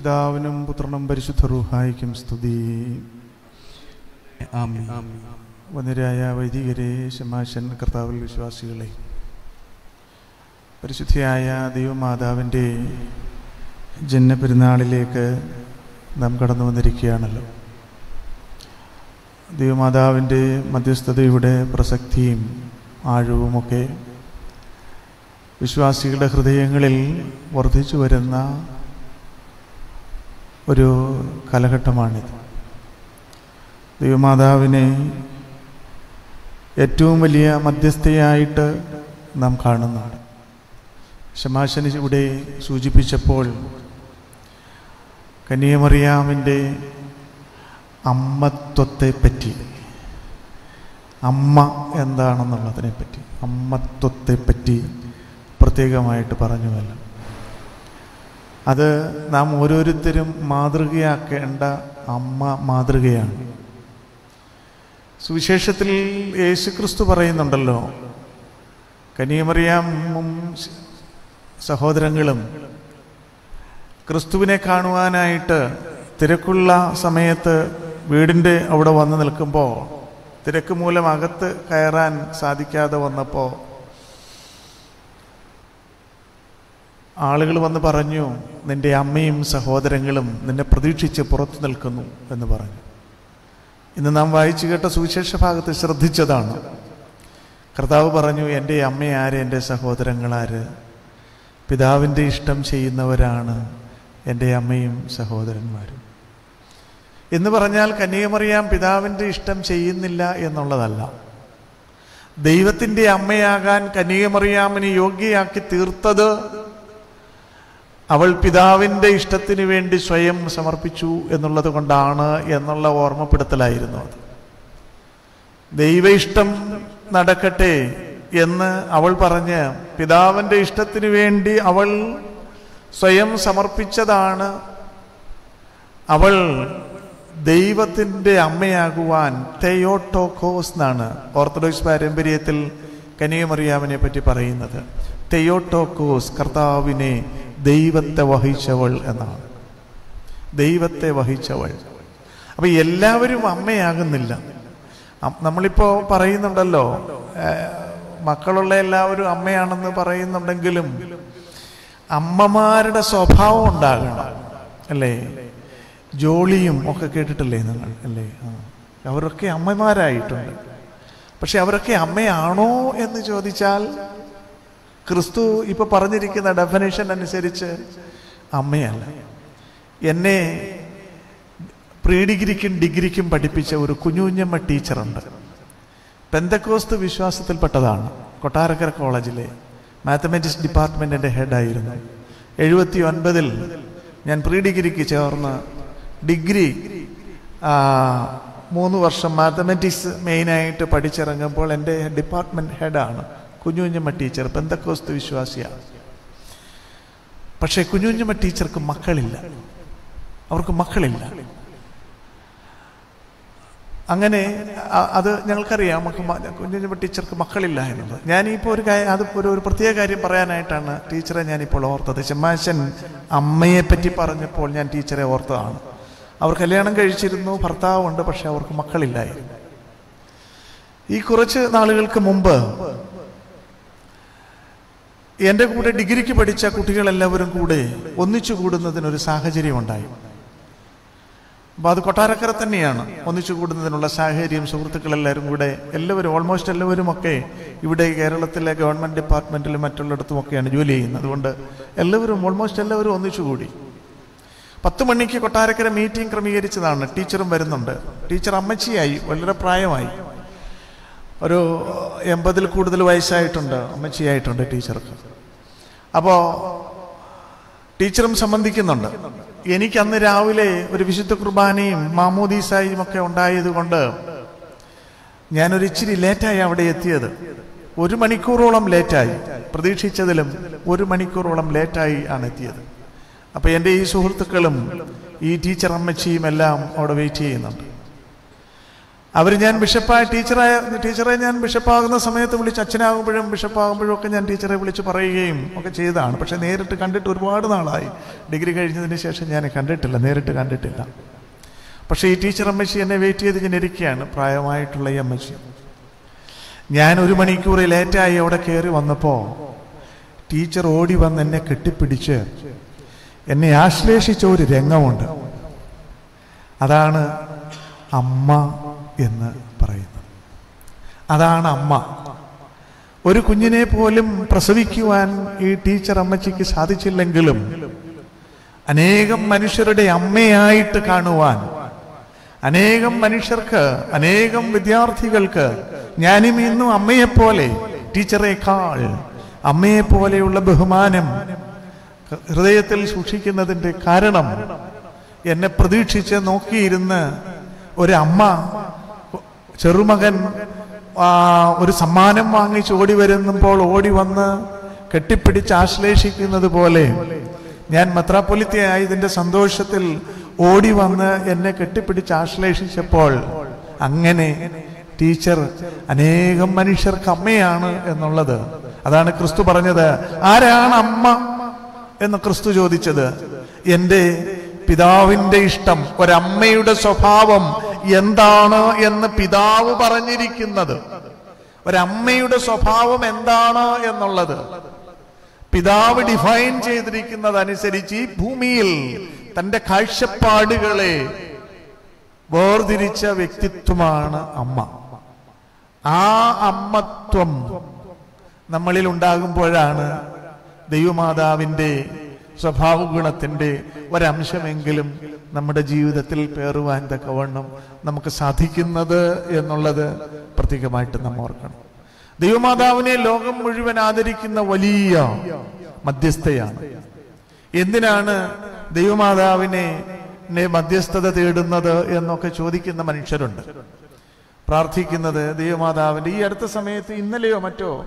പിതാവിനും പുത്രനും പരിശുദ്ധ റൂഹായിക്കും സ്തുതി. ആമേൻ. വന്നിരായ വൈദികരെ ശമാശൻ കർത്താവിൽ വിശ്വാസികളെ പരിശുദ്ധിയായ ദൈവമാതാവിന്റെ ജന്മപെരുന്നാളിലേക്ക് നാം കടന്നു വന്നിരിക്കുകയാണല്ലോ. ദൈവമാതാവിന്റെ മധ്യസ്ഥതയുടെ പ്രസക്തിയും ആഴവുമൊക്കെ വിശ്വാസികളുടെ ഹൃദയങ്ങളിൽ വർദ്ധിച്ചു വരുന്ന ഒരു കാലഘട്ടമാണിത്. ദൈവമാതാവിനെ ഏറ്റവും വലിയ മധ്യസ്ഥയായിട്ട് നാം കാണുന്നുണ്ട് ശമാശന് ഇവിടെ സൂചിപ്പിച്ചപ്പോൾ കന്യാമറിയാമിന്റെ അമ്മത്വത്തെപ്പറ്റി അമ്മ എന്താണെന്നുള്ളതിനെപ്പറ്റി അമ്മത്വത്തെപ്പറ്റി പ്രത്യേകമായിട്ട് പറഞ്ഞുവല്ലോ. അത് നാം ഓരോരുത്തരും മാതൃകയാക്കേണ്ട അമ്മ മാതൃകയാണ്. സുവിശേഷത്തിൽ യേശുക്രിസ്തു പറയുന്നുണ്ടല്ലോ കനിയമറിയാമും സഹോദരങ്ങളും ക്രിസ്തുവിനെ കാണുവാനായിട്ട് തിരക്കുള്ള സമയത്ത് വീടിന്റെ അവിടെ വന്ന് നിൽക്കുമ്പോൾ തിരക്ക് മൂലം അകത്ത് കയറാൻ സാധിക്കാതെ വന്നപ്പോൾ ആളുകൾ വന്ന് പറഞ്ഞു നിന്റെ അമ്മയും സഹോദരങ്ങളും നിന്നെ പ്രതീക്ഷിച്ച് പുറത്തു നിൽക്കുന്നു എന്ന് പറഞ്ഞു. ഇന്ന് നാം വായിച്ചു കേട്ട സുവിശേഷ ഭാഗത്ത് ശ്രദ്ധിച്ചതാണ്. കർത്താവ് പറഞ്ഞു എന്റെ അമ്മയാര് എന്റെ സഹോദരങ്ങളാര് പിതാവിന്റെ ഇഷ്ടം ചെയ്യുന്നവരാണ് എന്റെ അമ്മയും സഹോദരന്മാരും. എന്ന് പറഞ്ഞാൽ കന്യകമറിയാം പിതാവിന്റെ ഇഷ്ടം ചെയ്യുന്നില്ല എന്നുള്ളതല്ല. ദൈവത്തിന്റെ അമ്മയാകാൻ കന്യകമറിയാമിന് യോഗ്യയാക്കി തീർത്തത് അവൾ പിതാവിന്റെ ഇഷ്ടത്തിന് വേണ്ടി സ്വയം സമർപ്പിച്ചു എന്നുള്ളത് കൊണ്ടാണ് എന്നുള്ള ഓർമ്മപ്പെടുത്തലായിരുന്നു അത്. ദൈവ ഇഷ്ടം നടക്കട്ടെ എന്ന് അവൾ പറഞ്ഞ് പിതാവിന്റെ ഇഷ്ടത്തിന് വേണ്ടി അവൾ സ്വയം സമർപ്പിച്ചതാണ്. അവൾ ദൈവത്തിന്റെ അമ്മയാകുവാൻ തെയോട്ടോക്കോസ് എന്നാണ് ഓർത്തഡോക്സ് പാരമ്പര്യത്തിൽ കനിയമറിയാമിനെ പറ്റി പറയുന്നത്. തെയോട്ടോക്കോസ് കർത്താവിനെ ദൈവത്തെ വഹിച്ചവൾ എന്നാണ്. ദൈവത്തെ വഹിച്ചവൾ. അപ്പൊ എല്ലാവരും അമ്മയാകുന്നില്ല. നമ്മളിപ്പോ പറയുന്നുണ്ടല്ലോ മക്കളുള്ള എല്ലാവരും അമ്മയാണെന്ന് പറയുന്നുണ്ടെങ്കിലും അമ്മമാരുടെ സ്വഭാവം ഉണ്ടാകണം അല്ലേ? ജോളിയും ഒക്കെ കേട്ടിട്ടില്ലേ നിങ്ങൾ അല്ലേ? അവരൊക്കെ അമ്മമാരായിട്ടുണ്ട്. പക്ഷെ അവരൊക്കെ അമ്മയാണോ എന്ന് ചോദിച്ചാൽ ക്രിസ്തു ഇപ്പൊ പറഞ്ഞിരിക്കുന്ന ഡെഫിനേഷൻ അനുസരിച്ച് അമ്മയല്ല. എന്നെ പ്രീ ഡിഗ്രിക്കും ഡിഗ്രിക്കും പഠിപ്പിച്ച ഒരു കുഞ്ഞുഞ്ഞമ്മ ടീച്ചറുണ്ട്. പെന്തക്കോസ്ത് വിശ്വാസത്തിൽപ്പെട്ടതാണ്. കൊട്ടാരക്കര കോളേജിലെ മാത്തമാറ്റിക്സ് ഡിപ്പാർട്ട്മെന്റിന്റെ ഹെഡായിരുന്നു എഴുപത്തി ഒൻപതിൽ ഞാൻ പ്രീ ഡിഗ്രിക്ക് ചേർന്ന് ഡിഗ്രി മൂന്ന് വർഷം മാത്തമാറ്റിക്സ് മെയിനായിട്ട് പഠിച്ചിറങ്ങുമ്പോൾ എന്റെ ഡിപ്പാർട്ട്മെന്റ് ഹെഡാണ് കുഞ്ഞുഞ്ഞമ്മ ടീച്ചർ പെന്തക്കോസ്ത് വിശ്വാസിയാണ് പക്ഷേ കുഞ്ഞുഞ്ഞമ്മ ടീച്ചർക്ക് മക്കളില്ല. അവർക്ക് മക്കളില്ല. അങ്ങനെ അത് ഞങ്ങൾക്കറിയാം. കുഞ്ഞുഞ്ഞമ്മ ടീച്ചർക്ക് മക്കളില്ല എന്നുള്ളത് ഞാനിപ്പോൾ ഒരു കാര്യം അത് ഒരു ഒരു പ്രത്യേക കാര്യം പറയാനായിട്ടാണ് ടീച്ചറെ ഞാനിപ്പോൾ ഓർത്തത്. ചെമ്മാശൻ അമ്മയെ പറ്റി പറഞ്ഞപ്പോൾ ഞാൻ ടീച്ചറെ ഓർത്തതാണ്. അവർ കല്യാണം കഴിച്ചിരുന്നു ഭർത്താവുണ്ട് പക്ഷെ അവർക്ക് മക്കളില്ലായിരുന്നു. ഈ കുറച്ച് നാളുകൾക്ക് മുമ്പ് എന്റെ കൂടെ ഡിഗ്രിക്ക് പഠിച്ച കുട്ടികളെല്ലാവരും കൂടെ ഒന്നിച്ചു കൂടുന്നതിനൊരു സാഹചര്യം ഉണ്ടായി. അപ്പോൾ അത് കൊട്ടാരക്കര തന്നെയാണ്. ഒന്നിച്ചു കൂടുന്നതിനുള്ള സാഹചര്യം സുഹൃത്തുക്കളെല്ലാവരും കൂടെ എല്ലാവരും ഓൾമോസ്റ്റ് എല്ലാവരും ഒക്കെ ഇവിടെ കേരളത്തിലെ ഗവൺമെന്റ് ഡിപ്പാർട്ട്മെന്റിലും മറ്റുള്ളിടത്തുമൊക്കെയാണ് ജോലി ചെയ്യുന്നത്. അതുകൊണ്ട് എല്ലാവരും ഓൾമോസ്റ്റ് എല്ലാവരും ഒന്നിച്ചു കൂടി. പത്ത് മണിക്ക് കൊട്ടാരക്കര മീറ്റിംഗ് ക്രമീകരിച്ചതാണ്. ടീച്ചറും വരുന്നുണ്ട്. ടീച്ചർ അമ്മച്ചിയായി വളരെ പ്രായമായി. ഒരു എൺപതിൽ കൂടുതൽ വയസ്സായിട്ടുണ്ട് അമ്മച്ചിയായിട്ടുണ്ട് ടീച്ചർക്ക്. അപ്പോൾ ടീച്ചറും സംബന്ധിക്കുന്നുണ്ട്. എനിക്ക് അന്ന് രാവിലെ ഒരു വിശുദ്ധ കുർബാനയും മാമോദീസായും ഒക്കെ ഉണ്ടായതുകൊണ്ട് ഞാനൊരു ഇച്ചിരി ലേറ്റായി അവിടെ എത്തിയത്. ഒരു മണിക്കൂറോളം ലേറ്റായി. പ്രതീക്ഷിച്ചതിലും ഒരു മണിക്കൂറോളം ലേറ്റായി ആണ് എത്തിയത്. അപ്പൊ എന്റെ ഈ സുഹൃത്തുക്കളും ഈ ടീച്ചർ അമ്മച്ചിയും എല്ലാം അവിടെ വെയിറ്റ് ചെയ്യുന്നുണ്ട്. അവർ ഞാൻ ബിഷപ്പായ ടീച്ചറായ ടീച്ചറെ ഞാൻ ബിഷപ്പാകുന്ന സമയത്ത് വിളിച്ച് അച്ഛനാകുമ്പോഴും ബിഷപ്പാകുമ്പോഴും ഒക്കെ ഞാൻ ടീച്ചറെ വിളിച്ച് പറയുകയും ഒക്കെ ചെയ്തതാണ്. പക്ഷെ നേരിട്ട് കണ്ടിട്ട് ഒരുപാട് നാളായി. ഡിഗ്രി കഴിഞ്ഞതിന് ശേഷം ഞാൻ കണ്ടിട്ടില്ല നേരിട്ട് കണ്ടിട്ടില്ല. പക്ഷേ ഈ ടീച്ചർ അമ്മച്ചി എന്നെ വെയിറ്റ് ചെയ്ത് ഞാൻ ഇരിക്കുകയാണ് പ്രായമായിട്ടുള്ള ഈ അമ്മച്ചി. ഞാൻ ഒരു മണിക്കൂർ ലേറ്റായി അവിടെ കയറി വന്നപ്പോൾ ടീച്ചർ ഓടി വന്ന് എന്നെ കെട്ടിപ്പിടിച്ച് എന്നെ ആശ്ലേഷിച്ച ഒരു രംഗമുണ്ട്. അതാണ് അമ്മ എന്ന് പറയുന്നു. അതാണ് അമ്മ. ഒരു കുഞ്ഞിനെ പോലും പ്രസവിക്കുവാൻ ഈ ടീച്ചർ അമ്മച്ചിക്ക് സാധിച്ചില്ലെങ്കിലും അനേകം മനുഷ്യരുടെ അമ്മയായിട്ട് കാണുവാൻ അനേകം മനുഷ്യർക്ക് അനേകം വിദ്യാർത്ഥികൾക്ക് ഞാനും ഇന്നും അമ്മയെപ്പോലെ ടീച്ചറേക്കാൾ അമ്മയെപ്പോലെയുള്ള ബഹുമാനം ഹൃദയത്തിൽ സൂക്ഷിക്കുന്നതിന്റെ കാരണം എന്നെ പ്രതീക്ഷിച്ച് നോക്കിയിരുന്ന് ഒരമ്മ ചെറുമകൻ ഒരു സമ്മാനം വാങ്ങിച്ച് ഓടി വരുമ്പോൾ ഓടി വന്ന് കെട്ടിപ്പിടിച്ച് ആശ്ലേഷിക്കുന്നത് പോലെ ഞാൻ മെത്രാപ്പൊലിത്തയായതിന്റെ സന്തോഷത്തിൽ ഓടി വന്ന് എന്നെ കെട്ടിപ്പിടിച്ച് ആശ്ലേഷിച്ചപ്പോൾ അങ്ങനെ ടീച്ചർ അനേകം മനുഷ്യർക്ക് അമ്മയാണ് എന്നുള്ളത്. അതാണ് ക്രിസ്തു പറഞ്ഞത്. ആരാണ് അമ്മ എന്ന് ക്രിസ്തു ചോദിച്ചത്. എന്റെ പിതാവിന്റെ ഇഷ്ടം ഒരമ്മയുടെ സ്വഭാവം എന്താണ് എന്ന് പിതാവ് പറഞ്ഞിരിക്കുന്നത്. ഒരമ്മയുടെ സ്വഭാവം എന്താണ് എന്നുള്ളത്. പിതാവ് ഡിഫൈൻ ചെയ്തിരിക്കുന്നത് അനുസരിച്ച് ഈ ഭൂമിയിൽ തന്റെ കാഴ്ചപ്പാടുകളെ വേർതിരിച്ച വ്യക്തിത്വമാണ് അമ്മ. ആ അമ്മത്വം നമ്മളിൽ ഉണ്ടാകുമ്പോഴാണ് ദൈവമാതാവിന്റെ സ്വഭാവ ഗുണത്തിന്റെ ഒരംശമെങ്കിലും നമ്മുടെ ജീവിതത്തിൽ പേറുവാൻ തക്കവണ്ണം നമുക്ക് സാധിക്കുന്നത് എന്നുള്ളത് പ്രത്യേകമായിട്ട് നമ്മൾ ഓർക്കണം. ദൈവമാതാവിനെ ലോകം മുഴുവൻ ആദരിക്കുന്ന വലിയ മധ്യസ്ഥയാണ്. എന്തിനാണ് ദൈവമാതാവിനെ മധ്യസ്ഥത തേടുന്നത് എന്നൊക്കെ ചോദിക്കുന്ന മനുഷ്യരുണ്ട്. പ്രാർത്ഥിക്കുന്നത് ദൈവമാതാവിന്റെ ഈ അടുത്ത സമയത്ത് ഇന്നലെയോ മറ്റോ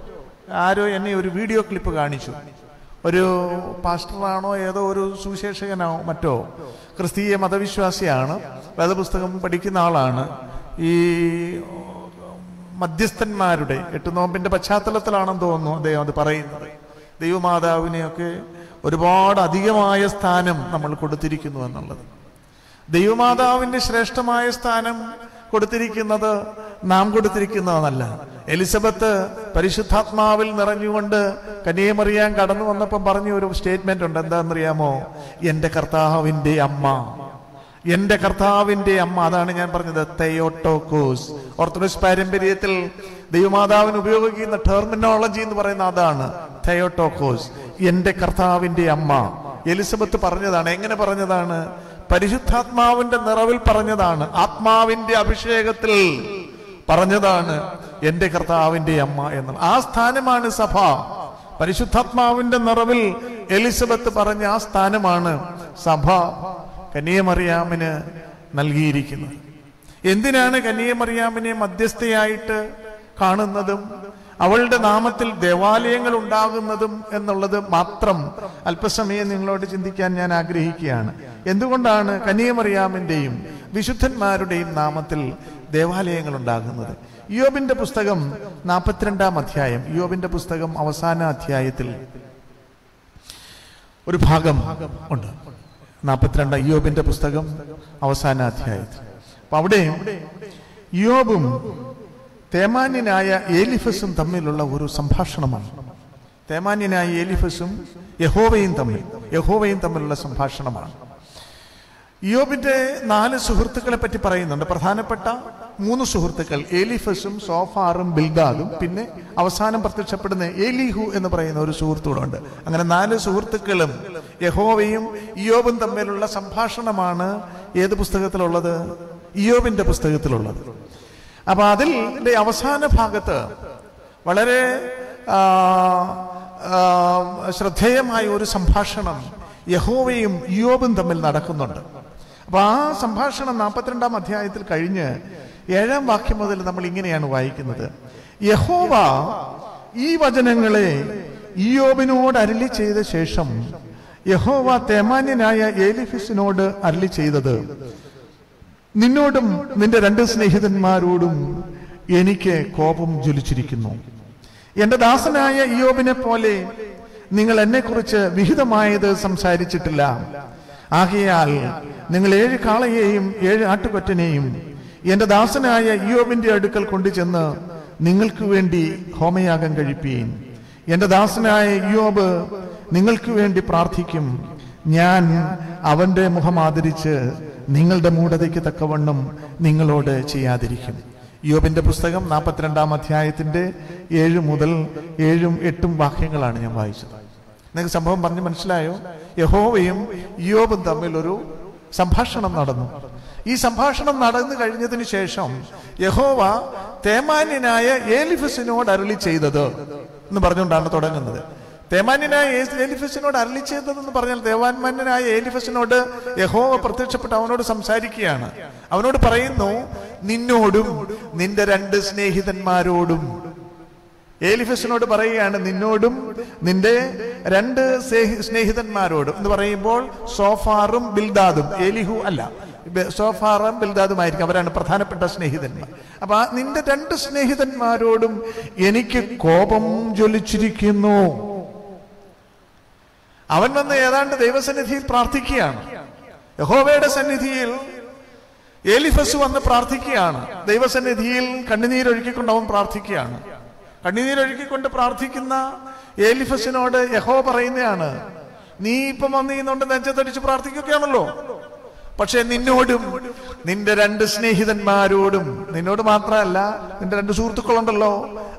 ആരോ എന്നെ ഒരു വീഡിയോ ക്ലിപ്പ് കാണിച്ചു. ഒരു പാസ്റ്ററാണോ ഏതോ ഒരു സുവിശേഷകനോ മറ്റോ ക്രിസ്തീയ മതവിശ്വാസിയാണ് വേദപുസ്തകം പഠിക്കുന്ന ആളാണ്. ഈ മധ്യസ്ഥന്മാരുടെ എട്ട് നോമ്പിന്റെ പശ്ചാത്തലത്തിലാണെന്ന് തോന്നുന്നു അദ്ദേഹം അത് പറയുന്നത്. ദൈവമാതാവിനെയൊക്കെ ഒരുപാട് അധികമായ സ്ഥാനം നമ്മൾ കൊടുത്തിരിക്കുന്നു എന്നുള്ളത്. ദൈവമാതാവിന്റെ ശ്രേഷ്ഠമായ സ്ഥാനം കൊടുത്തിരിക്കുന്നത് നാം കൊടുത്തിരിക്കുന്നതല്ല എലിസബത്ത് പരിശുദ്ധാത്മാവിൽ നിറഞ്ഞുകൊണ്ട് കന്യമറിയാൻ കടന്നു വന്നപ്പം പറഞ്ഞ ഒരു സ്റ്റേറ്റ്മെന്റ് ഉണ്ട്. എന്താണെന്നറിയാമോ? എന്റെ കർത്താവിന്റെ അമ്മ. എന്റെ കർത്താവിന്റെ അമ്മ. അതാണ് ഞാൻ പറഞ്ഞത്. തെയോട്ടോക്കോസ്. ഓർത്തഡോക്സ് പാരമ്പര്യത്തിൽ ദൈവമാതാവിന് ഉപയോഗിക്കുന്ന ടെർമിനോളജി എന്ന് പറയുന്ന അതാണ്. തെയോട്ടോക്കോസ്. എന്റെ കർത്താവിന്റെ അമ്മ. എലിസബത്ത് പറഞ്ഞതാണ്. എങ്ങനെ പറഞ്ഞതാണ്? പരിശുദ്ധാത്മാവിന്റെ നിറവിൽ പറഞ്ഞതാണ് ആത്മാവിന്റെ അഭിഷേകത്തിൽ പറഞ്ഞതാണ് എന്റെ കർത്താവിന്റെ അമ്മ എന്ന്. ആ സ്ഥാനമാണ് സഭ. പരിശുദ്ധാത്മാവിന്റെ നിറവിൽ എലിസബത്ത് പറഞ്ഞ ആ സ്ഥാനമാണ് സഭ കന്യമറിയാമിന് നൽകിയിരിക്കുന്നത്. എന്തിനാണ് കന്യമറിയാമിനെ മധ്യസ്ഥയായിട്ട് കാണുന്നതും അവളുടെ നാമത്തിൽ ദേവാലയങ്ങൾ ഉണ്ടാകുന്നതും എന്നുള്ളത് മാത്രം അല്പസമയം നിങ്ങളോട് ചിന്തിക്കാൻ ഞാൻ ആഗ്രഹിക്കുകയാണ്. എന്തുകൊണ്ടാണ് കനിയമറിയാമിന്റെയും വിശുദ്ധന്മാരുടെയും നാമത്തിൽ ദേവാലയങ്ങൾ ഉണ്ടാകുന്നത്? യോബിന്റെ പുസ്തകം നാൽപ്പത്തിരണ്ടാം അധ്യായം യോബിന്റെ പുസ്തകം അവസാന അധ്യായത്തിൽ ഒരു ഭാഗം ഉണ്ട്. നാൽപ്പത്തിരണ്ട് യോബിന്റെ പുസ്തകം അവസാന അധ്യായത്തിൽ. അപ്പൊ അവിടെ യോബും തേമാന്യനായ ഏലിഫസും തമ്മിലുള്ള ഒരു സംഭാഷണമാണ്. തേമാന്യനായ ഏലിഫസും യഹോവയും തമ്മിൽ യഹോവയും തമ്മിലുള്ള സംഭാഷണമാണ്. യോബിന്റെ നാല് സുഹൃത്തുക്കളെ പറ്റി പറയുന്നുണ്ട്. പ്രധാനപ്പെട്ട മൂന്ന് സുഹൃത്തുക്കൾ ഏലിഫസും സോഫാറും ബിൽദാദും പിന്നെ അവസാനം പ്രത്യക്ഷപ്പെടുന്ന ഏലിഹു എന്ന് പറയുന്ന ഒരു സുഹൃത്തുക്കളുണ്ട് അങ്ങനെ നാല് സുഹൃത്തുക്കളും യഹോവയും ഇയോബും തമ്മിലുള്ള സംഭാഷണമാണ് ഏത് പുസ്തകത്തിലുള്ളത്? ഇയോബിന്റെ പുസ്തകത്തിലുള്ളത്. അപ്പൊ അതിന്റെ അവസാന ഭാഗത്ത് വളരെ ശ്രദ്ധേയമായ ഒരു സംഭാഷണം യഹോവയും യോബും തമ്മിൽ നടക്കുന്നുണ്ട്. അപ്പൊ ആ സംഭാഷണം നാൽപ്പത്തിരണ്ടാം അധ്യായത്തിൽ കഴിഞ്ഞ് ഏഴാം വാക്യം മുതൽ നമ്മൾ ഇങ്ങനെയാണ് വായിക്കുന്നത്. യഹോവ ഈ വചനങ്ങളെ ഇയോബിനോട് അരളി ചെയ്ത ശേഷം യഹോവ തേമാന്യനായ ഏലിഫിസിനോട് അരളി ചെയ്തത് നിന്നോടും നിന്റെ രണ്ട് സ്നേഹിതന്മാരോടും എനിക്ക് കോപം ജ്വലിച്ചിരിക്കുന്നു. എന്റെ ദാസനായ ഇയോബിനെ പോലെ നിങ്ങൾ എന്നെ കുറിച്ച് വിഹിതമായത് സംസാരിച്ചിട്ടില്ല. ആകയാൽ നിങ്ങൾ ഏഴ് കാളയെയും ഏഴ് ആട്ടുകൊറ്റനെയും എന്റെ ദാസനായ ഇയോബിന്റെ അടുക്കൽ കൊണ്ടുചെന്ന് നിങ്ങൾക്ക് വേണ്ടി ഹോമയാഗം കഴിപ്പീൻ. എന്റെ ദാസനായ ഇയോബ് നിങ്ങൾക്ക് വേണ്ടി പ്രാർത്ഥിക്കും. ഞാൻ അവന്റെ മുഖം ആദരിച്ച് നിങ്ങളുടെ മൂഢതയ്ക്ക് തക്കവണ്ണം നിങ്ങളോട് ചെയ്യാതിരിക്കും. യോബിന്റെ പുസ്തകം നാൽപ്പത്തിരണ്ടാം അധ്യായത്തിന്റെ ഏഴ് മുതൽ ഏഴും എട്ടും വാക്യങ്ങളാണ് ഞാൻ വായിച്ചത്. നിങ്ങൾക്ക് സംഭവം പറഞ്ഞ് മനസ്സിലായോ? യഹോവയും യോബും തമ്മിൽ ഒരു സംഭാഷണം നടന്നു. ഈ സംഭാഷണം നടന്നു കഴിഞ്ഞതിന് ശേഷം യഹോവ തേമാന്യനായ ഏലിഫസിനോട് അരുളി ചെയ്തത് എന്ന് പറഞ്ഞുകൊണ്ടാണ് തുടങ്ങുന്നത്. തേമാന്യനായ ഏലിഫസിനോട് അരളി ചെയ്തതെന്ന് പറഞ്ഞാൽ ദേവാന്മാന്യനായ ഏലിഫസിനോട് യഹോവ പ്രത്യക്ഷപ്പെട്ട് അവനോട് സംസാരിക്കുകയാണ്. അവനോട് പറയുന്നു നിന്നോടും നിന്റെ രണ്ട് സ്നേഹിതന്മാരോടും. ഏലിഫസിനോട് പറയുകയാണ് നിന്നോടും നിന്റെ രണ്ട് സ്നേഹിതന്മാരോടും. എന്ന് പറയുമ്പോൾ സോഫാറും ബിൽദാദും ഏലിഹു അല്ല സോഫാറും സോഫാറും ബിൽദാദുമായിരിക്കും അവരാണ് പ്രധാനപ്പെട്ട സ്നേഹിതന്മാർ. അപ്പൊ നിന്റെ രണ്ട് സ്നേഹിതന്മാരോടും എനിക്ക് കോപം ജ്വലിച്ചിരിക്കുന്നു. അവൻ വന്ന് ഏതാണ്ട് ദൈവസന്നിധിയിൽ പ്രാർത്ഥിക്കുകയാണ്. യഹോവയുടെ സന്നിധിയിൽ ഏലിഫസ് വന്ന് പ്രാർത്ഥിക്കുകയാണ്. ദൈവസന്നിധിയിൽ കണ്ണുനീരൊഴുക്കിക്കൊണ്ട് അവൻ പ്രാർത്ഥിക്കുകയാണ്. കണ്ണുനീരൊഴുക്കിക്കൊണ്ട് പ്രാർത്ഥിക്കുന്ന ഏലിഫസിനോട് യഹോ പറയുന്നതാണ് നീ ഇപ്പം വന്ന് ചെയ്യുന്നുണ്ട് നെഞ്ചത്തടിച്ച് പ്രാർത്ഥിക്കുകയാണല്ലോ. പക്ഷെ നിന്നോടും നിന്റെ രണ്ട് സ്നേഹിതന്മാരോടും നിന്നോട് മാത്രമല്ല നിന്റെ രണ്ട് സുഹൃത്തുക്കളുണ്ടല്ലോ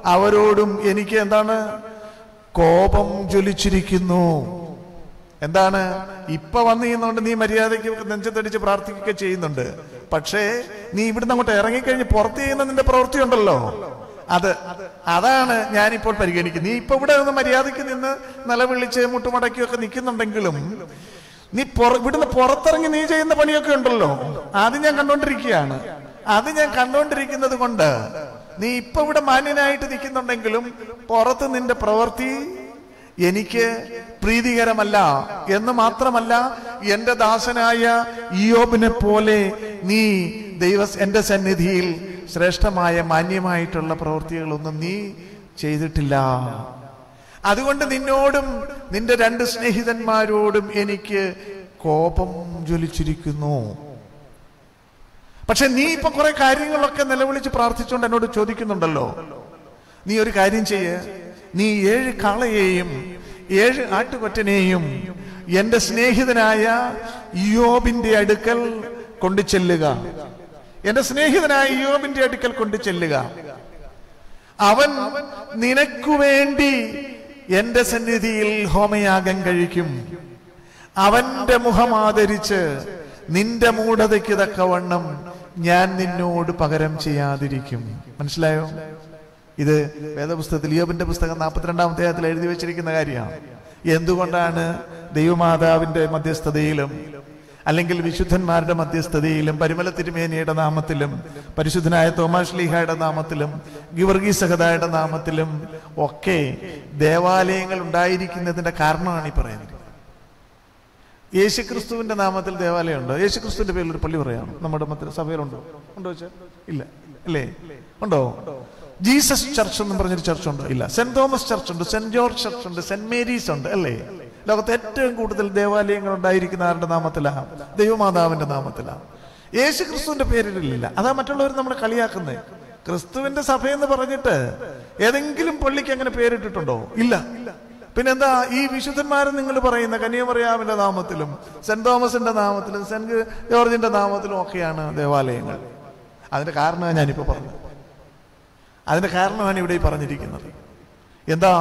അവരോടും എനിക്ക് എന്താണ്? കോപം ജ്വലിച്ചിരിക്കുന്നു. എന്താണ്? ഇപ്പൊ വന്നു ചെയ്യുന്നോണ്ട് നീ മര്യാദയ്ക്ക് നെഞ്ചത്തടിച്ച് പ്രാർത്ഥിക്കുകയൊക്കെ ചെയ്യുന്നുണ്ട്. പക്ഷേ നീ ഇവിടുന്ന് അങ്ങോട്ട് ഇറങ്ങിക്കഴിഞ്ഞ് പുറത്ത് ചെയ്യുന്ന നിന്റെ പ്രവൃത്തി ഉണ്ടല്ലോ. അത് അതാണ് ഞാനിപ്പോൾ പരിഗണിക്കുന്നത്. നീ ഇപ്പൊ ഇവിടെ നിന്ന് മര്യാദയ്ക്ക് നിന്ന് നിലവിളിച്ച് മുട്ടുമടക്കിയൊക്കെ നിൽക്കുന്നുണ്ടെങ്കിലും നീ ഇവിടുന്ന് പുറത്തിറങ്ങി നീ ചെയ്യുന്ന പണിയൊക്കെ ഉണ്ടല്ലോ. അത് ഞാൻ കണ്ടോണ്ടിരിക്കുകയാണ്. അത് ഞാൻ കണ്ടോണ്ടിരിക്കുന്നത് കൊണ്ട് നീ ഇപ്പൊ ഇവിടെ മാന്യനായിട്ട് നിൽക്കുന്നുണ്ടെങ്കിലും പുറത്ത് നിന്റെ പ്രവൃത്തി എനിക്ക് പ്രീതികരമല്ല എന്ന് മാത്രമല്ല എന്റെ ദാസനായ ഇയോബിനെ പോലെ നീ ദൈവ എന്റെ സന്നിധിയിൽ ശ്രേഷ്ഠമായ മാന്യമായിട്ടുള്ള പ്രവൃത്തികളൊന്നും നീ ചെയ്തിട്ടില്ല. അതുകൊണ്ട് നിന്നോടും നിന്റെ രണ്ട് സ്നേഹിതന്മാരോടും എനിക്ക് കോപം ജ്വലിച്ചിരിക്കുന്നു. പക്ഷെ നീ ഇപ്പൊ കുറെ കാര്യങ്ങളൊക്കെ നിലവിളിച്ച് പ്രാർത്ഥിച്ചുകൊണ്ട് എന്നോട് ചോദിക്കുന്നുണ്ടല്ലോ. നീ ഒരു കാര്യം ചെയ്യ്. നീ ഏഴ് കാളയെയും ഏഴ് ആട്ടുകൊറ്റനെയും എന്റെ സ്നേഹിതനായ യോബിന്റെ അടുക്കൽ കൊണ്ടു ചെല്ലുക എന്റെ സ്നേഹിതനായ യോബിന്റെ അടുക്കൽ കൊണ്ടു ചെല്ലുക അവൻ നിനക്കു വേണ്ടി എന്റെ സന്നിധിയിൽ ഹോമയാഗം കഴിക്കും. അവന്റെ മുഖം ആദരിച്ച് നിന്റെ മൂഢതയ്ക്ക് തക്കവണ്ണം ഞാൻ നിന്നോട് പകരം ചെയ്യാതിരിക്കും. മനസ്സിലായോ? ഇത് വേദപുസ്തകത്തിൽ യോബിന്റെ പുസ്തകം നാൽപ്പത്തിരണ്ടാം അധ്യായത്തിൽ എഴുതി വെച്ചിരിക്കുന്ന കാര്യമാണ്. എന്തുകൊണ്ടാണ് ദൈവമാതാവിന്റെ മധ്യസ്ഥതയിലും അല്ലെങ്കിൽ വിശുദ്ധന്മാരുടെ മധ്യസ്ഥതയിലും പരിമല തിരുമേനിയുടെ നാമത്തിലും പരിശുദ്ധനായ തോമസ് ലീഹയുടെ നാമത്തിലും ഗിവർഗി സഹദായുടെ നാമത്തിലും ഒക്കെ ദേവാലയങ്ങൾ ഉണ്ടായിരിക്കുന്നതിന്റെ കാരണമാണ് ഈ പറയുന്നത്. യേശുക്രിസ്തുവിന്റെ നാമത്തിൽ ദേവാലയം ഉണ്ടോ യേശുക്രിസ്തുവിന്റെ പേരിൽ ഒരു പള്ളി പറയാം. നമ്മുടെ മത്തിൽ സഭയിലുണ്ടോ? ഉണ്ടോ ഇല്ല. അല്ലേ? ഉണ്ടോ? ജീസസ് ചർച്ച് എന്ന് പറഞ്ഞൊരു ചർച്ച് ഉണ്ടോ ഇല്ല. സെന്റ് തോമസ് ചർച്ച് ഉണ്ട് സെന്റ് ജോർജ് ചർച്ച് ഉണ്ട് സെന്റ് മേരീസ് ഉണ്ട്. അല്ലേ? ലോകത്ത് ഏറ്റവും കൂടുതൽ ദേവാലയങ്ങൾ ഉണ്ടായിരിക്കുന്ന ആരുടെ നാമത്തിലാണ് ദൈവമാതാവിന്റെ നാമത്തിലാണ് യേശു ക്രിസ്തുവിന്റെ പേരിലില്ല. അതാ മറ്റുള്ളവർ നമ്മളെ കളിയാക്കുന്നത് ക്രിസ്തുവിന്റെ സഭയെന്ന് പറഞ്ഞിട്ട് ഏതെങ്കിലും പള്ളിക്ക് അങ്ങനെ പേരിട്ടിട്ടുണ്ടോ? ഇല്ല. പിന്നെന്താ ഈ വിശുദ്ധന്മാരെ നിങ്ങൾ പറയുന്ന കന്യാമറിയാമിന്റെ നാമത്തിലും സെന്റ് തോമസിന്റെ നാമത്തിലും സെന്റ് ജോർജിന്റെ നാമത്തിലും ഒക്കെയാണ് ദേവാലയങ്ങൾ. അതിന്റെ കാരണമാണ് ഞാനിപ്പോ പറഞ്ഞത്. അതിന്റെ കാരണമാണ് ഇവിടെ പറഞ്ഞിരിക്കുന്നത്. എന്താ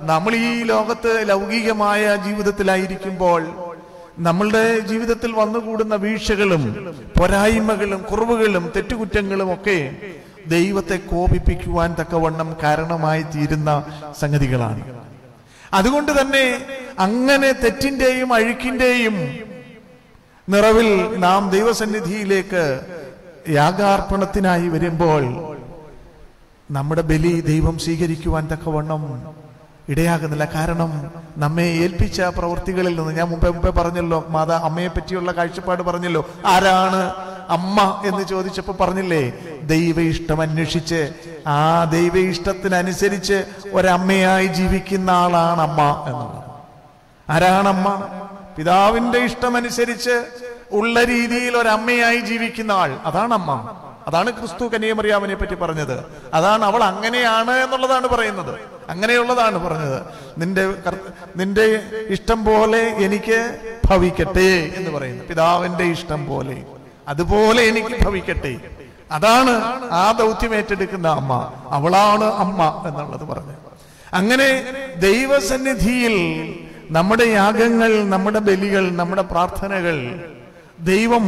നമ്മൾ ഈ ലോകത്ത് ലൗകികമായ ജീവിതത്തിലായിരിക്കുമ്പോൾ നമ്മളുടെ ജീവിതത്തിൽ വന്നുകൂടുന്ന വീഴ്ചകളും പോരായ്മകളും കുറവുകളും തെറ്റുകുറ്റങ്ങളും ഒക്കെ ദൈവത്തെ കോപിപ്പിക്കുവാൻ തക്കവണ്ണം കാരണമായി തീരുന്ന സംഗതികളാണ്. അതുകൊണ്ട് തന്നെ അങ്ങനെ തെറ്റിന്റെയും അഴുക്കിന്റെയും നിറവിൽ നാം ദൈവസന്നിധിയിലേക്ക് യാഗാർപ്പണത്തിനായി വരുമ്പോൾ നമ്മുടെ ബലി ദൈവം സ്വീകരിക്കുവാൻ തക്കവണ്ണം ഇടയാകുന്നില്ല. കാരണം നമ്മെ ഏൽപ്പിച്ച പ്രവൃത്തികളിൽ നിന്ന് ഞാൻ മുമ്പേ മുമ്പേ പറഞ്ഞല്ലോ മാതാ അമ്മയെ പറ്റിയുള്ള കാഴ്ചപ്പാട് പറഞ്ഞല്ലോ. ആരാണ് അമ്മ എന്ന് ചോദിച്ചപ്പോൾ പറഞ്ഞില്ലേ ദൈവ ഇഷ്ടം അന്വേഷിച്ച് ആ ദൈവ ഇഷ്ടത്തിനനുസരിച്ച് ഒരമ്മയായി ജീവിക്കുന്ന ആളാണ് അമ്മ എന്നുള്ളത്. ആരാണമ്മ പിതാവിന്റെ ഇഷ്ടമനുസരിച്ച് ഉള്ള രീതിയിൽ ഒരമ്മയായി ജീവിക്കുന്ന ആൾ. അതാണ് അമ്മ. അതാണ് ക്രിസ്തു കനിയമറിയാമനെ പറ്റി പറഞ്ഞത്. അതാണ് അവൾ അങ്ങനെയാണ് എന്നുള്ളതാണ് പറയുന്നത്. അങ്ങനെയുള്ളതാണ് പറഞ്ഞത്. നിന്റെ നിന്റെ ഇഷ്ടം പോലെ എനിക്ക് ഭവിക്കട്ടെ എന്ന് പറയുന്നു പിതാവിന്റെ ഇഷ്ടം പോലെ. അതുപോലെ എനിക്ക് ഭവിക്കട്ടെ. അതാണ് ആ ദൗത്യം ഏറ്റെടുക്കുന്ന അമ്മ. അവളാണ് അമ്മ എന്നുള്ളത് പറഞ്ഞു അങ്ങനെ ദൈവസന്നിധിയിൽ നമ്മുടെ യാഗങ്ങൾ നമ്മുടെ ബലികൾ നമ്മുടെ പ്രാർത്ഥനകൾ ദൈവം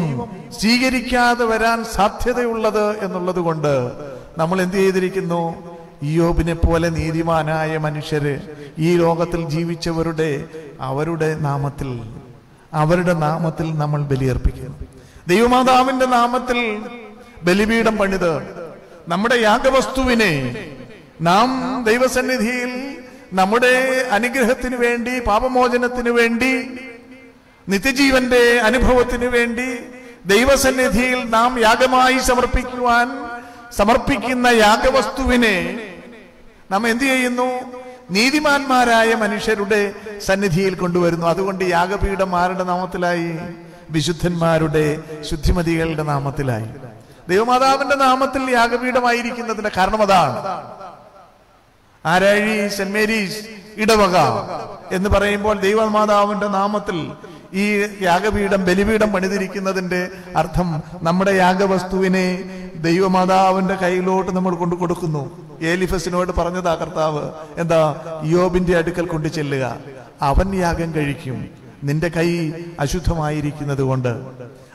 സ്വീകരിക്കാതെ വരാൻ സാധ്യതയുള്ളത് എന്നുള്ളത് കൊണ്ട് നമ്മൾ എന്ത് ചെയ്തിരിക്കുന്നു? ഇയോബിനെ പോലെ നീതിമാനായ മനുഷ്യര് ഈ ലോകത്തിൽ ജീവിച്ചവരുടെ അവരുടെ നാമത്തിൽ അവരുടെ നാമത്തിൽ നമ്മൾ ബലിയർപ്പിക്കുന്നു. ദൈവമാതാവിന്റെ നാമത്തിൽ ബലിപീഠം പണിത് നമ്മുടെ യാഗവസ്തുവിനെ നാം ദൈവസന്നിധിയിൽ നമ്മുടെ അനുഗ്രഹത്തിന് വേണ്ടി പാപമോചനത്തിന് വേണ്ടി നിത്യജീവന്റെ അനുഭവത്തിന് വേണ്ടി ദൈവസന്നിധിയിൽ നാം യാഗമായി സമർപ്പിക്കുവാൻ സമർപ്പിക്കുന്ന യാഗവസ്തുവിനെ നാം എന്തു ചെയ്യുന്നു? നീതിമാന്മാരായ മനുഷ്യരുടെ സന്നിധിയിൽ കൊണ്ടുവരുന്നു. അതുകൊണ്ട് യാഗപീഠം ആരുടെ നാമത്തിലായി? വിശുദ്ധന്മാരുടെ ശുദ്ധിമതികളുടെ നാമത്തിലായി. ദൈവമാതാവിന്റെ നാമത്തിൽ യാഗപീഠമായിരിക്കുന്നതിന്റെ കാരണം അതാണ്. ആരാഴി സെന്റ് മേരീസ് ഇടവക എന്ന് പറയുമ്പോൾ ദൈവമാതാവിന്റെ നാമത്തിൽ ഈ യാഗപീഠം ബലിപീഠം പണിതിരിക്കുന്നതിന്റെ അർത്ഥം നമ്മുടെ യാഗവസ്തുവിനെ ദൈവമാതാവിന്റെ കയ്യിലോട്ട് നമ്മൾ കൊണ്ടു കൊടുക്കുന്നു. ഏലിഫസിനോട് പറഞ്ഞതാ കർത്താവ് എന്താ യോബിന്റെ അടുക്കൽ കൊണ്ടു ചെല്ലുക. അവൻ യാഗം കഴിക്കും. നിന്റെ കൈ അശുദ്ധമായിരിക്കുന്നത് കൊണ്ട്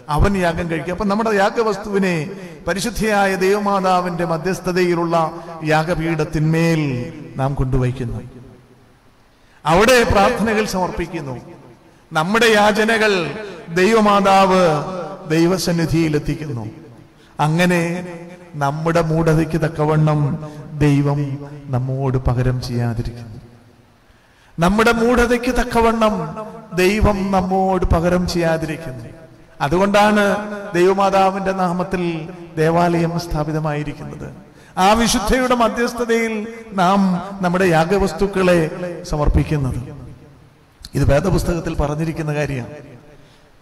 അവൻ യാഗം കഴിക്കും. അപ്പൊ നമ്മുടെ യാഗവസ്തുവിനെ പരിശുദ്ധിയായ ദൈവമാതാവിന്റെ മധ്യസ്ഥതയിലുള്ള യാഗപീഠത്തിന്മേൽ നാം കൊണ്ടുവയ്ക്കുന്നു. അവിടെ പ്രാർത്ഥനകൾ സമർപ്പിക്കുന്നു. നമ്മുടെ യാചനകൾ ദൈവമാതാവ് ദൈവസന്നിധിയിൽ എത്തിക്കുന്നു അങ്ങനെ നമ്മുടെ മൂഢതയ്ക്ക് തക്കവണ്ണം ദൈവം നമ്മോട് പകരം ചെയ്യാതിരിക്കുന്നു. നമ്മുടെ മൂഢതയ്ക്ക് തക്കവണ്ണം ദൈവം നമ്മോട് പകരം ചെയ്യാതിരിക്കുന്നു. അതുകൊണ്ടാണ് ദൈവമാതാവിന്റെ നാമത്തിൽ ദേവാലയം സ്ഥാപിതമായിരിക്കുന്നത്. ആ വിശുദ്ധയുടെ മധ്യസ്ഥതയിൽ നാം നമ്മുടെ യാഗവസ്തുക്കളെ സമർപ്പിക്കുന്നത്. ഇത് വേദപുസ്തകത്തിൽ പറഞ്ഞിരിക്കുന്ന കാര്യമാണ്.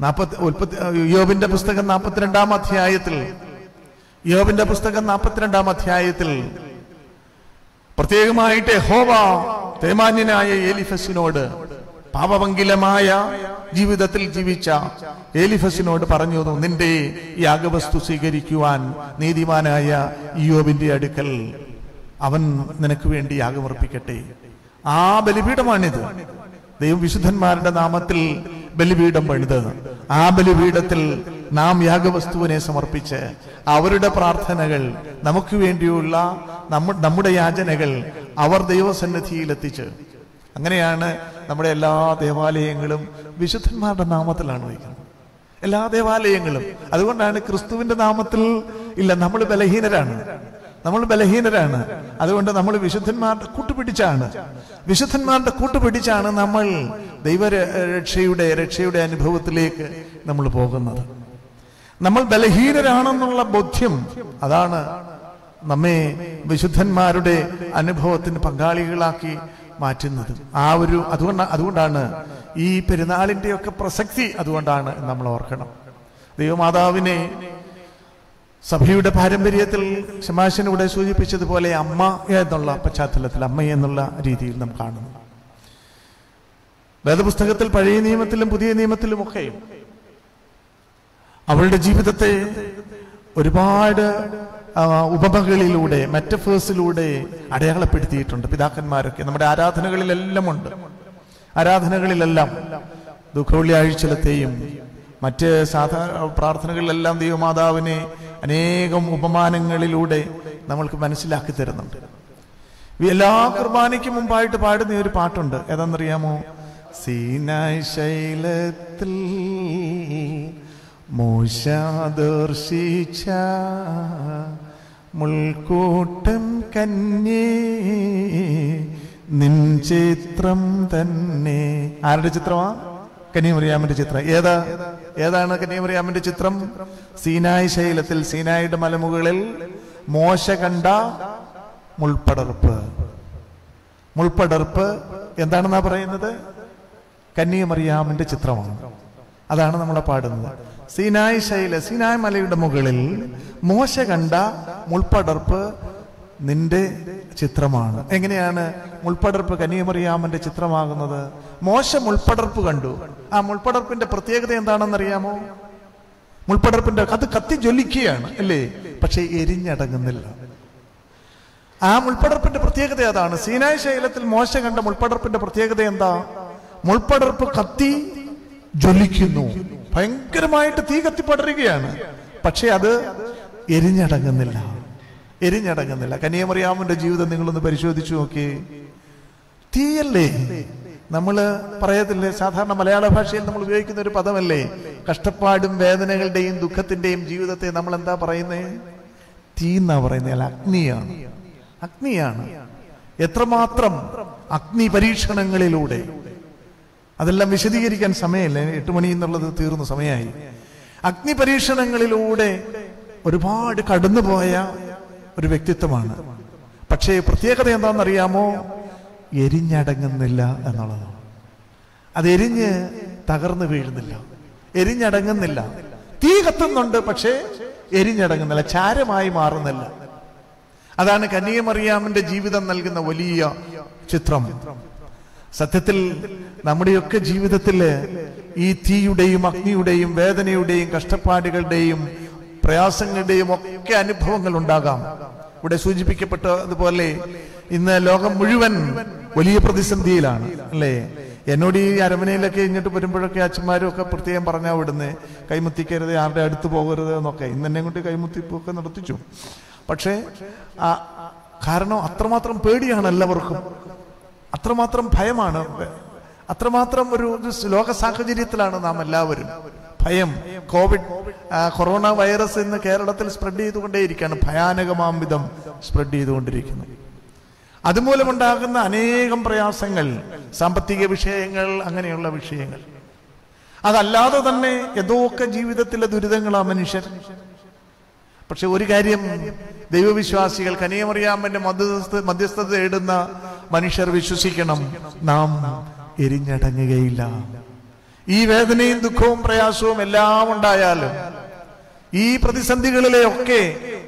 നാപ്പത്തി ഉൽപ്പത്തി യോബിന്റെ പുസ്തകം നാൽപ്പത്തിരണ്ടാം അധ്യായത്തിൽ യോബിന്റെ പുസ്തകം നാൽപ്പത്തിരണ്ടാം അധ്യായത്തിൽ പ്രത്യേകമായിട്ട് ഹോവ തേമാന്യനായ എലിഫസിനോട് പാപമംഗിലമായ ജീവിതത്തിൽ ജീവിച്ച ഏലിഫസിനോട് പറഞ്ഞു നിന്റെ യാഗവസ്തു സ്വീകരിക്കുവാൻ നീതിമാനായ യോബിന്റെ അടുക്കൽ അവൻ നിനക്ക് വേണ്ടി യാഗമർപ്പിക്കട്ടെ. ആ ബലിപീഠമാണിത്. ദൈവം വിശുദ്ധന്മാരുടെ നാമത്തിൽ ബലിപീഠം പണിത്. ആ ബലിപീഠത്തിൽ നാം യാഗവസ്തുവിനെ സമർപ്പിച്ച് അവരുടെ പ്രാർത്ഥനകൾ നമുക്ക് വേണ്ടിയുള്ള നമ്മ നമ്മുടെ യാചനകൾ അവർ ദൈവസന്നിധിയിൽ എത്തിച്ച് അങ്ങനെയാണ് നമ്മുടെ എല്ലാ ദേവാലയങ്ങളും വിശുദ്ധന്മാരുടെ നാമത്തിലാണ് വയ്ക്കുന്നത്. എല്ലാ ദേവാലയങ്ങളും. അതുകൊണ്ടാണ് ക്രിസ്തുവിന്റെ നാമത്തിൽ ഇല്ല നമ്മൾ ബലഹീനരാണ്. നമ്മൾ ബലഹീനരാണ്. അതുകൊണ്ട് നമ്മൾ വിശുദ്ധന്മാരുടെ കൂട്ടുപിടിച്ചാണ്. വിശുദ്ധന്മാരുടെ കൂട്ടുപിടിച്ചാണ് നമ്മൾ ദൈവരക്ഷയുടെ രക്ഷയുടെ അനുഭവത്തിലേക്ക് നമ്മൾ പോകുന്നത്. നമ്മൾ ബലഹീനരാണെന്നുള്ള ബോധ്യം അതാണ് നമ്മെ വിശുദ്ധന്മാരുടെ അനുഭവത്തിന് പങ്കാളികളാക്കി മാറ്റുന്നത്. ആ ഒരു അതുകൊണ്ട് അതുകൊണ്ടാണ് ഈ പെരുന്നാളിന്റെയൊക്കെ പ്രസക്തി അതുകൊണ്ടാണ് നമ്മൾ ഓർക്കണം. ദൈവമാതാവിനെ സഭയുടെ പാരമ്പര്യത്തിൽ ശമാശനൂടെ സൂചിപ്പിച്ചതുപോലെ അമ്മ എന്നുള്ള പശ്ചാത്തലത്തിൽ അമ്മ എന്നുള്ള രീതിയിൽ നാം കാണുന്നു. വേദപുസ്തകത്തിൽ പഴയ നിയമത്തിലും പുതിയ നിയമത്തിലുമൊക്കെ അവളുടെ ജീവിതത്തെ ഒരുപാട് ഉപമകളിലൂടെ മെറ്റഫേഴ്സിലൂടെ അടയാളപ്പെടുത്തിയിട്ടുണ്ട് പിതാക്കന്മാരൊക്കെ. നമ്മുടെ ആരാധനകളിലെല്ലാം ഉണ്ട്. ആരാധനകളിലെല്ലാം ദുഃഖവെള്ളിയാഴ്ചലത്തെയും മറ്റ് സാധാരണ പ്രാർത്ഥനകളിലെല്ലാം ദൈവമാതാവിനെ അനേകം ഉപമാനങ്ങളിലൂടെ നമ്മൾക്ക് മനസ്സിലാക്കി തരുന്നുണ്ട്. എല്ലാ കുർബാനയ്ക്ക് മുമ്പായിട്ട് പാടുന്ന ഒരു പാട്ടുണ്ട്. ഏതാണെന്നറിയാമോ? സീനായ് ശൈലത്തിൽ മോശാദർശിച്ച മുൾക്കൂട്ടം കന്യേ നിൻ ചിത്രം തന്നെ. ആരുടെ ചിത്രമാ? കന്യാമറിയാമിന്റെ ചിത്രം. ഏതാ? ഏതാണ് കന്യാമറിയാമിന്റെ ചിത്രം? സീനായ് ശൈലത്തിൽ സീനായുടെ മലമുകളിൽ മോശ കണ്ട മുൾപ്പടർപ്പ്. മുൾപ്പടർപ്പ് എന്താണെന്നാ പറയുന്നത്? കന്യാമറിയാമിന്റെ ചിത്രമാണ്. അതാണ് നമ്മളെ പാടുന്നത്. സീനായ് ശൈല സീനായ് മലയുടെ മുകളിൽ മോശ കണ്ട മുൾപ്പടർപ്പ് നിന്റെ ചിത്രമാണ്. എങ്ങനെയാണ് മുൾപ്പടർപ്പ് കനിയമറിയാമന്റെ ചിത്രമാകുന്നത്? മോശ മുൾപ്പടർപ്പ് കണ്ടു. ആ മുൾപ്പടർപ്പിന്റെ പ്രത്യേകത എന്താണെന്നറിയാമോ? മുൾപ്പടർപ്പിന്റെ അത് കത്തി ജ്വലിക്കുകയാണ് അല്ലേ? പക്ഷെ എരിഞ്ഞടങ്ങുന്നില്ല. ആ മുൾപ്പടർപ്പിന്റെ പ്രത്യേകത അതാണ് സീനായ ശൈലത്തിൽ മോശ കണ്ട മുൾപ്പടർപ്പിന്റെ പ്രത്യേകത എന്താ? മുൾപ്പടർപ്പ് കത്തി ജ്വലിക്കുന്നു. ഭയങ്കരമായിട്ട് തീ കത്തിപ്പടരുകയാണ്. പക്ഷെ അത് എരിഞ്ഞടങ്ങുന്നില്ല. എരിഞ്ഞടങ്ങുന്നില്ല. കനിയമറിയാമന്റെ ജീവിതം നിങ്ങളൊന്ന് പരിശോധിച്ചു നോക്കിയേ തീയല്ലേ? നമ്മൾ പറയത്തില്ലേ സാധാരണ മലയാള ഭാഷയിൽ നമ്മൾ ഉപയോഗിക്കുന്ന ഒരു പദമല്ലേ? കഷ്ടപ്പാടും വേദനകളുടെയും ദുഃഖത്തിന്റെയും ജീവിതത്തെ നമ്മൾ എന്താ പറയുന്നേ? തീ എന്നാ പറയുന്നത് അല്ല അഗ്നിയാണ്. അഗ്നിയാണ്. എത്രമാത്രം അഗ്നി പരീക്ഷണങ്ങളിലൂടെ. അതെല്ലാം വിശദീകരിക്കാൻ സമയമില്ല. എട്ട് മണി എന്നുള്ളത് തീർന്നു സമയമായി. അഗ്നി പരീക്ഷണങ്ങളിലൂടെ ഒരുപാട് കടന്നുപോയ ഒരു വ്യക്തിത്വമാണ്. പക്ഷേ പ്രത്യേകത എന്താണെന്നറിയാമോ? എരിഞ്ഞടങ്ങുന്നില്ല എന്നുള്ളതാണ് അത് എരിഞ്ഞ് തകർന്നു വീഴുന്നില്ല. എരിഞ്ഞടങ്ങുന്നില്ല. തീ കത്തുന്നുണ്ട് പക്ഷേ എരിഞ്ഞടങ്ങുന്നില്ല. ചാരമായി മാറുന്നില്ല. അതാണ് കന്യകമറിയാമിന്റെ ജീവിതം നൽകുന്ന വലിയ ചിത്രം. സത്യത്തിൽ നമ്മുടെയൊക്കെ ജീവിതത്തിൽ ഈ തീയുടെയും അഗ്നിയുടെയും വേദനയുടെയും കഷ്ടപ്പാടുകളുടെയും പ്രയാസങ്ങളുടെയും ഒക്കെ അനുഭവങ്ങൾ ഉണ്ടാകാം. ഇവിടെ സൂചിപ്പിക്കപ്പെട്ടതുപോലെ ഇന്ന് ലോകം മുഴുവൻ വലിയ പ്രതിസന്ധിയിലാണ് അല്ലേ? എന്നോട് ഈ അരമനയിലൊക്കെ ഇങ്ങോട്ട് വരുമ്പോഴൊക്കെ അച്ഛന്മാരും ഒക്കെ പ്രത്യേകം പറഞ്ഞാ വിടുന്നേ കൈമുത്തിക്കരുത് ആരുടെ അടുത്ത് പോകരുത് എന്നൊക്കെ. ഇന്ന് എന്നെ കൊണ്ട് കൈമുത്തിപ്പൊക്കെ നടത്തിച്ചു. പക്ഷേ ആ കാരണം അത്രമാത്രം പേടിയാണ് എല്ലാവർക്കും. അത്രമാത്രം ഭയമാണ്. അത്രമാത്രം ഒരു ലോക സാഹചര്യത്തിലാണ് നാം എല്ലാവരും. ഭയം കോവിഡ് കൊറോണ വൈറസ് ഇന്ന് കേരളത്തിൽ സ്പ്രെഡ് ചെയ്തുകൊണ്ടേയിരിക്കുകയാണ്. ഭയാനകമാം വിധം സ്പ്രെഡ് ചെയ്തുകൊണ്ടിരിക്കുന്നു. അതുമൂലമുണ്ടാകുന്ന അനേകം പ്രയാസങ്ങൾ സാമ്പത്തിക വിഷയങ്ങൾ അങ്ങനെയുള്ള വിഷയങ്ങൾ. അതല്ലാതെ തന്നെ ഏതൊക്കെ ജീവിതത്തിലെ ദുരിതങ്ങളാ മനുഷ്യർ? പക്ഷെ ഒരു കാര്യം ദൈവവിശ്വാസികൾ കനിയമറിയാമന്റെ മധ്യസ്ഥ മധ്യസ്ഥത തേടുന്ന മനുഷ്യർ വിശ്വസിക്കണം. നാം എരിഞ്ഞടങ്ങുകയില്ല. ഈ വേദനയും ദുഃഖവും പ്രയാസവും എല്ലാം ഉണ്ടായാലും ഈ പ്രതിസന്ധികളിലെയൊക്കെ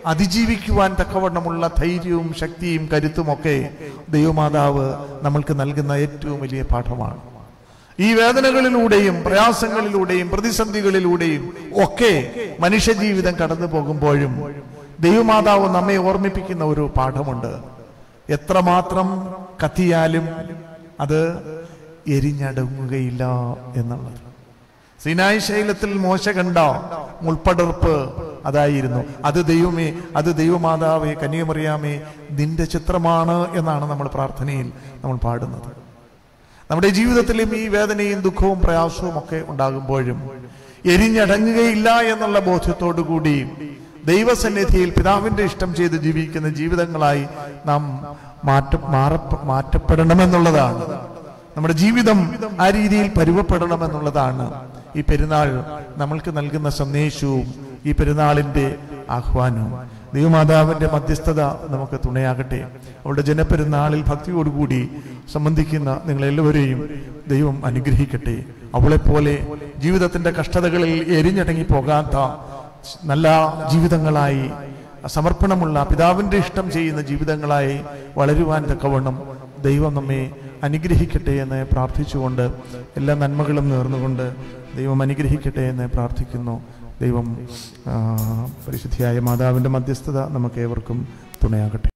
അതിജീവിക്കുവാൻ തക്കവണ്ണമുള്ള ധൈര്യവും ശക്തിയും കരുത്തുമൊക്കെ ദൈവമാതാവ് നമ്മൾക്ക് നൽകുന്ന ഏറ്റവും വലിയ പാഠമാണ്. ഈ വേദനകളിലൂടെയും പ്രയാസങ്ങളിലൂടെയും പ്രതിസന്ധികളിലൂടെയും ഒക്കെ മനുഷ്യജീവിതം കടന്നു പോകുമ്പോഴും ദൈവമാതാവ് നമ്മെ ഓർമ്മിപ്പിക്കുന്ന ഒരു പാഠമുണ്ട്. എത്രമാത്രം കത്തിയാലും അത് എരിഞ്ഞടങ്ങുകയില്ല എന്നുള്ളത്. സിനായ് ശൈലത്തിൽ മോശ കണ്ട മുൾപ്പടർപ്പ് അതായിരുന്നു. അത് ദൈവമേ അത് ദൈവമാതാവേ കന്യമറിയാമേ നിന്റെ ചിത്രമാണ് എന്നാണ് നമ്മൾ പ്രാർത്ഥനയിൽ നമ്മൾ പാടുന്നത്. നമ്മുടെ ജീവിതത്തിലും ഈ വേദനയും ദുഃഖവും പ്രയാസവും ഒക്കെ ഉണ്ടാകുമ്പോഴും എരിഞ്ഞടങ്ങുകയില്ല എന്നുള്ള ബോധ്യത്തോടു കൂടി ദൈവസന്നിധിയിൽ പിതാവിന്റെ ഇഷ്ടം ചെയ്ത് ജീവിക്കുന്ന ജീവിതങ്ങളായി നാം മാറ്റ മാറ മാറ്റപ്പെടണമെന്നുള്ളതാണ്. നമ്മുടെ ജീവിതം ആ രീതിയിൽ പരുവപ്പെടണം എന്നുള്ളതാണ് ഈ പെരുന്നാൾ നമ്മൾക്ക് നൽകുന്ന സന്ദേശവും ഈ പെരുന്നാളിന്റെ ആഹ്വാനവും. ദൈവമാതാവിന്റെ മധ്യസ്ഥത നമുക്ക് തുണയാകട്ടെ. അവളുടെ ജനപ്പെരുന്നാളിൽ ഭക്തിയോടുകൂടി സംബന്ധിക്കുന്ന നിങ്ങളെല്ലാവരെയും ദൈവം അനുഗ്രഹിക്കട്ടെ. അവളെപ്പോലെ ജീവിതത്തിന്റെ കഷ്ടതകളിൽ എരിഞ്ഞടങ്ങി പോകാത്ത നല്ല ജീവിതങ്ങളായി സമർപ്പണമുള്ള പിതാവിന്റെ ഇഷ്ടം ചെയ്യുന്ന ജീവിതങ്ങളായി വളരുവാൻ തക്കവണ്ണം ദൈവം നമ്മെ അനുഗ്രഹിക്കട്ടെ എന്ന് പ്രാർത്ഥിച്ചുകൊണ്ട് എല്ലാ നന്മകളും നേർന്നുകൊണ്ട് ദൈവം അനുഗ്രഹിക്കട്ടെ എന്ന് പ്രാർത്ഥിക്കുന്നു. ദൈവം പരിശുദ്ധിയായ മാതാവിന്റെ മധ്യസ്ഥത നമുക്ക് ഏവർക്കും തുണയാകട്ടെ.